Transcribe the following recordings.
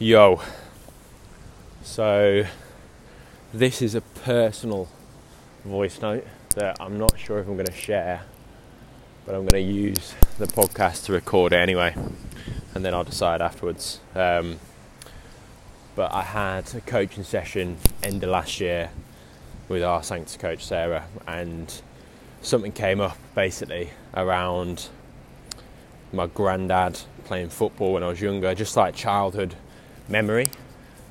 Yo. So, this is a personal voice note that I'm not sure if I'm going to share, but I'm going to use the podcast to record it anyway, and then I'll decide afterwards. Um, but I had a coaching session end of last year with our Sanctus coach Sarah, and something came up basically around my granddad playing football when I was younger, just like childhood memory.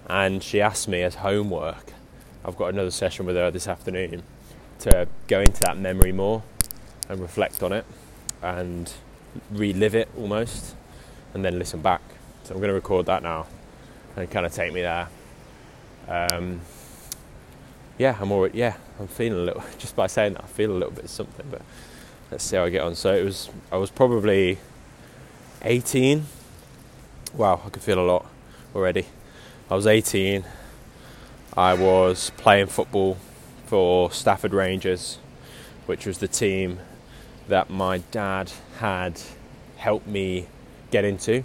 And she asked me as homework, I've got another session with her this afternoon, to go into that memory more and reflect on it and relive it almost and then listen back. So I'm going to record that now and kind of take me there. Um, yeah, I'm already, yeah, I'm feeling a little, just by saying that, I feel a little bit of something, but let's see how I get on. So it was, I was probably 18. Wow, I could feel a lot already. I was 18. I was playing football for Stafford Rangers, which was the team that my dad had helped me get into.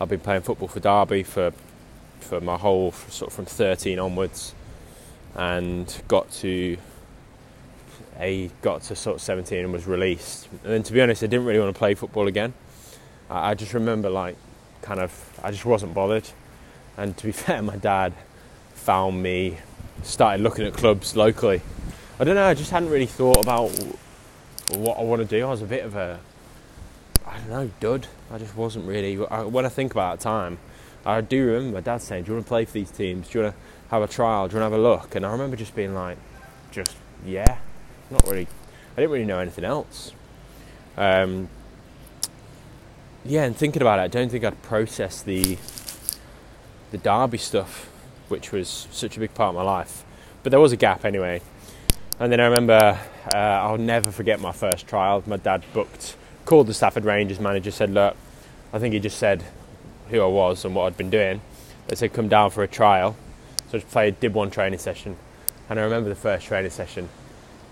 I've been playing football for Derby for for my whole sort of from 13 onwards, and got to a got to sort of 17 and was released. And then to be honest, I didn't really want to play football again. I, I just remember like kind of I just wasn't bothered. And to be fair, my dad found me, started looking at clubs locally. I don't know, I just hadn't really thought about what I want to do. I was a bit of a, I don't know, dud. I just wasn't really, when I think about time, I do remember my dad saying, Do you want to play for these teams? Do you want to have a trial? Do you want to have a look? And I remember just being like, Just, yeah. Not really, I didn't really know anything else. Um, yeah, and thinking about it, I don't think I'd process the the Derby stuff, which was such a big part of my life. But there was a gap anyway. And then I remember, uh, I'll never forget my first trial. My dad booked, called the Stafford Rangers manager, said, Look, I think he just said who I was and what I'd been doing. They said, Come down for a trial. So I just played, did one training session. And I remember the first training session.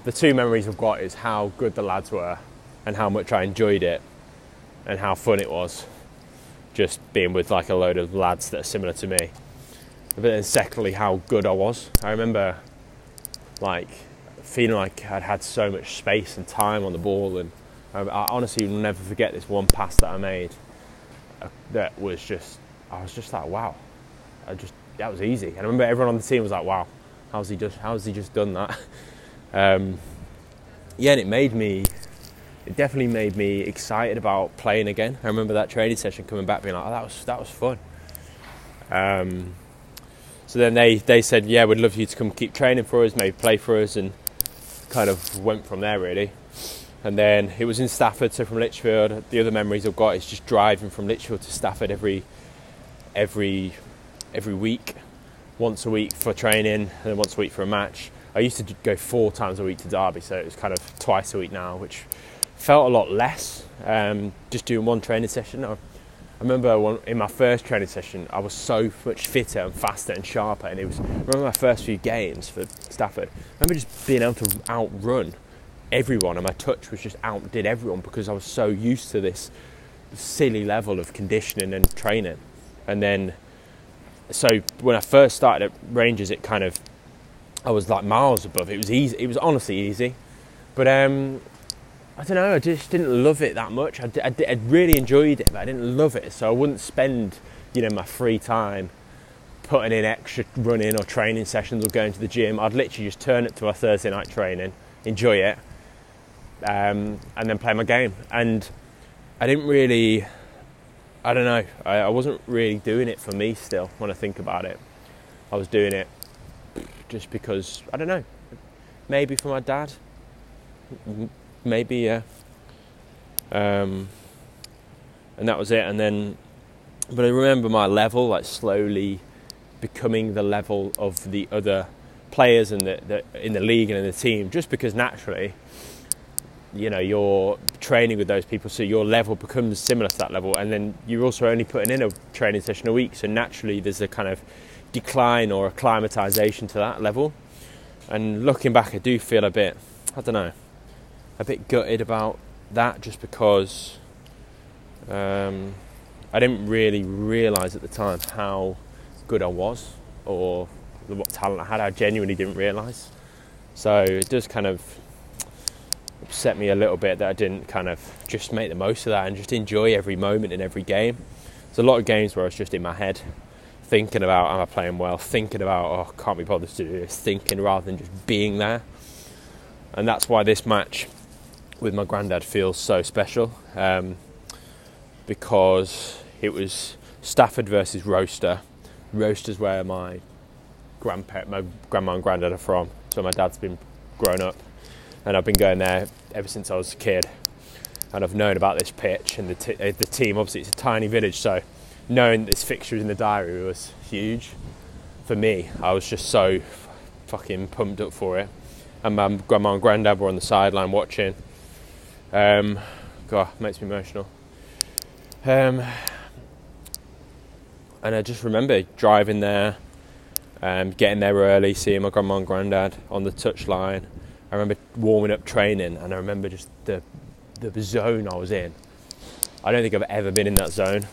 The two memories I've got is how good the lads were and how much I enjoyed it and how fun it was just being with like a load of lads that are similar to me. But then secondly, how good I was. I remember like feeling like I'd had so much space and time on the ball, and I, I honestly will never forget this one pass that I made. Uh, that was just, I was just like, wow, I just that was easy. And I remember everyone on the team was like, wow, how's he just, how's he just done that? Um, yeah, and it made me it definitely made me excited about playing again. I remember that training session coming back, being like, "Oh, that was that was fun." Um, so then they they said, "Yeah, we'd love you to come keep training for us, maybe play for us," and kind of went from there really. And then it was in Stafford, so from Lichfield. The other memories I've got is just driving from Lichfield to Stafford every every every week, once a week for training, and then once a week for a match. I used to go four times a week to Derby, so it was kind of twice a week now, which felt a lot less um, just doing one training session. I, I remember one, in my first training session, I was so much fitter and faster and sharper. And it was, I remember my first few games for Stafford, I remember just being able to outrun everyone, and my touch was just outdid everyone because I was so used to this silly level of conditioning and training. And then, so when I first started at Rangers, it kind of, I was like miles above. It was easy. It was honestly easy, but um, I don't know, I just didn't love it that much. I, really enjoyed it, but I didn't love it. So I wouldn't spend, you know, my free time putting in extra running or training sessions or going to the gym. I'd literally just turn it to a Thursday night training, enjoy it, um, and then play my game. And I didn't really, I don't know, I, I wasn't really doing it for me still when I think about it. I was doing it just because, I don't know, maybe for my dad maybe yeah. Um, and that was it. And then, but I remember my level like slowly becoming the level of the other players in the, the in the league and in the team, just because naturally, you know, you're training with those people, so your level becomes similar to that level. And then you're also only putting in a training session a week, so naturally there's a kind of decline or acclimatization to that level. And looking back, I do feel a bit, I don't know, a bit gutted about that just because um, I didn't really realise at the time how good I was or what talent I had. I genuinely didn't realise. So it does kind of upset me a little bit that I didn't kind of just make the most of that and just enjoy every moment in every game. There's a lot of games where I was just in my head thinking about am I playing well, thinking about oh can't be bothered to do this, thinking rather than just being there. And that's why this match with my granddad feels so special um, because it was Stafford versus Rocester. Rocester's where my grandpa, my grandma and granddad are from, so my dad's been grown up, and I've been going there ever since I was a kid. And I've known about this pitch and the, t- uh, the team. Obviously, it's a tiny village, so knowing this fixture in the diary was huge for me. I was just so fucking pumped up for it. And my grandma and granddad were on the sideline watching. Um, God, makes me emotional. Um, and I just remember driving there, um, getting there early, seeing my grandma and granddad on the touchline. I remember warming up training, and I remember just the the zone I was in. I don't think I've ever been in that zone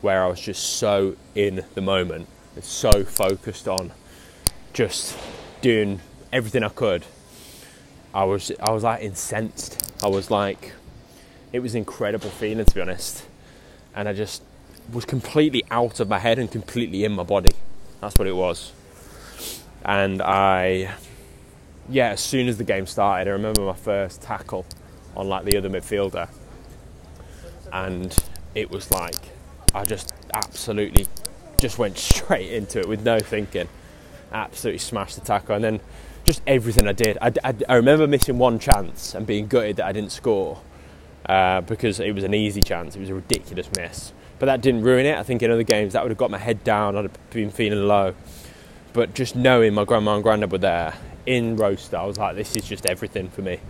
where I was just so in the moment, so focused on just doing everything I could. I was I was like incensed. I was like, it was an incredible feeling to be honest, and I just was completely out of my head and completely in my body. That's what it was. And I, yeah, as soon as the game started, I remember my first tackle on like the other midfielder, and it was like I just absolutely just went straight into it with no thinking. Absolutely smashed the tackle, and then just everything I did. I, I, I remember missing one chance and being gutted that I didn't score uh, because it was an easy chance. It was a ridiculous miss but that didn't ruin it. I think in other games that would have got my head down. I'd have been feeling low. But just knowing my grandma and granddad were there in Rocester, I was like, this is just everything for me.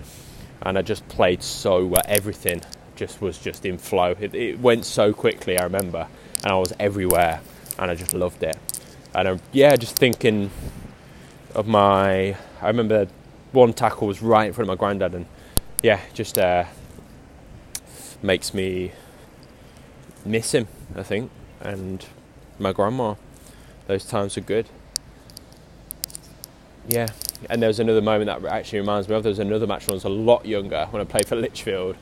And I just played so well. Everything just was just in flow. It, it went so quickly. I remember, and I was everywhere, and I just loved it. And I, yeah, just thinking of my. I remember one tackle was right in front of my granddad, and yeah, just uh, makes me miss him, I think, and my grandma. Those times were good. Yeah, and there was another moment that actually reminds me of. There was another match when I was a lot younger when I played for Lichfield.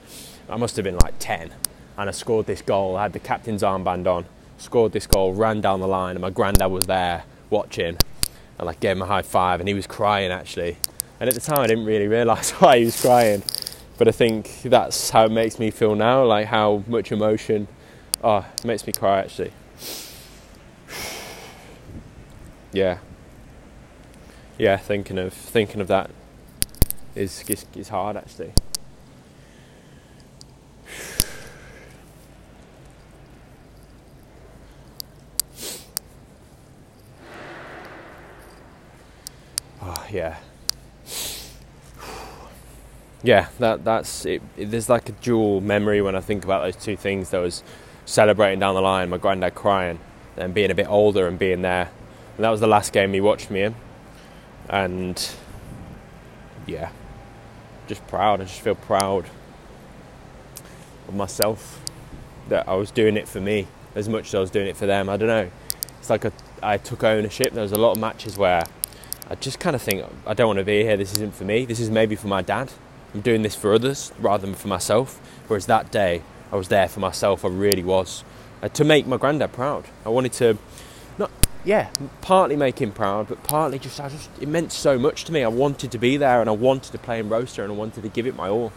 I must have been like 10, and I scored this goal. I had the captain's armband on, scored this goal, ran down the line, and my granddad was there watching, and like gave him a high five, and he was crying actually. And at the time, I didn't really realise why he was crying, but I think that's how it makes me feel now, like how much emotion Oh, it makes me cry actually. Yeah. Yeah, thinking of thinking of that is is, is hard actually. Oh, yeah. Yeah, that that's it, it, There's like a dual memory when I think about those two things. There was celebrating down the line, my granddad crying, and being a bit older and being there. And that was the last game he watched me in. And yeah, just proud. I just feel proud of myself that I was doing it for me as much as I was doing it for them. I don't know. It's like a, I took ownership. There was a lot of matches where I just kind of think, I don't want to be here. This isn't for me. This is maybe for my dad. I'm doing this for others rather than for myself. Whereas that day, I was there for myself. I really was uh, to make my granddad proud. I wanted to, not yeah, partly make him proud, but partly just I just it meant so much to me. I wanted to be there and I wanted to play in Rocester and I wanted to give it my all.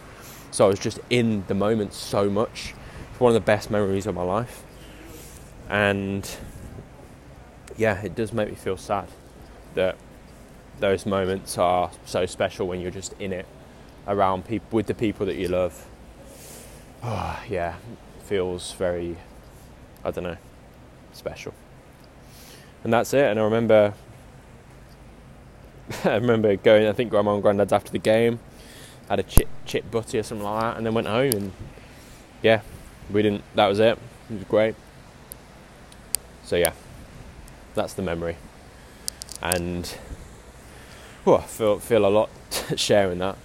So I was just in the moment so much. It's one of the best memories of my life, and yeah, it does make me feel sad that those moments are so special when you're just in it around people with the people that you love oh, yeah, feels very, I don't know, special. And that's it. And I remember, I remember going. I think grandma and granddad's after the game, had a chip chip butty or something like that, and then went home. And yeah, we didn't. That was it. It was great. So yeah, that's the memory. And oh, I feel feel a lot sharing that.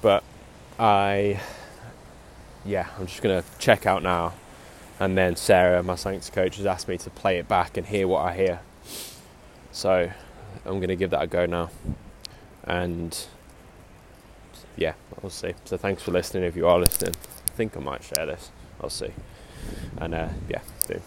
But I yeah, I'm just going to check out now and then Sarah, my Sanctus coach, has asked me to play it back and hear what I hear. So I'm going to give that a go now, and yeah, I'll see. So thanks for listening. If you are listening, I think I might share this. I'll see. And uh, yeah, boom.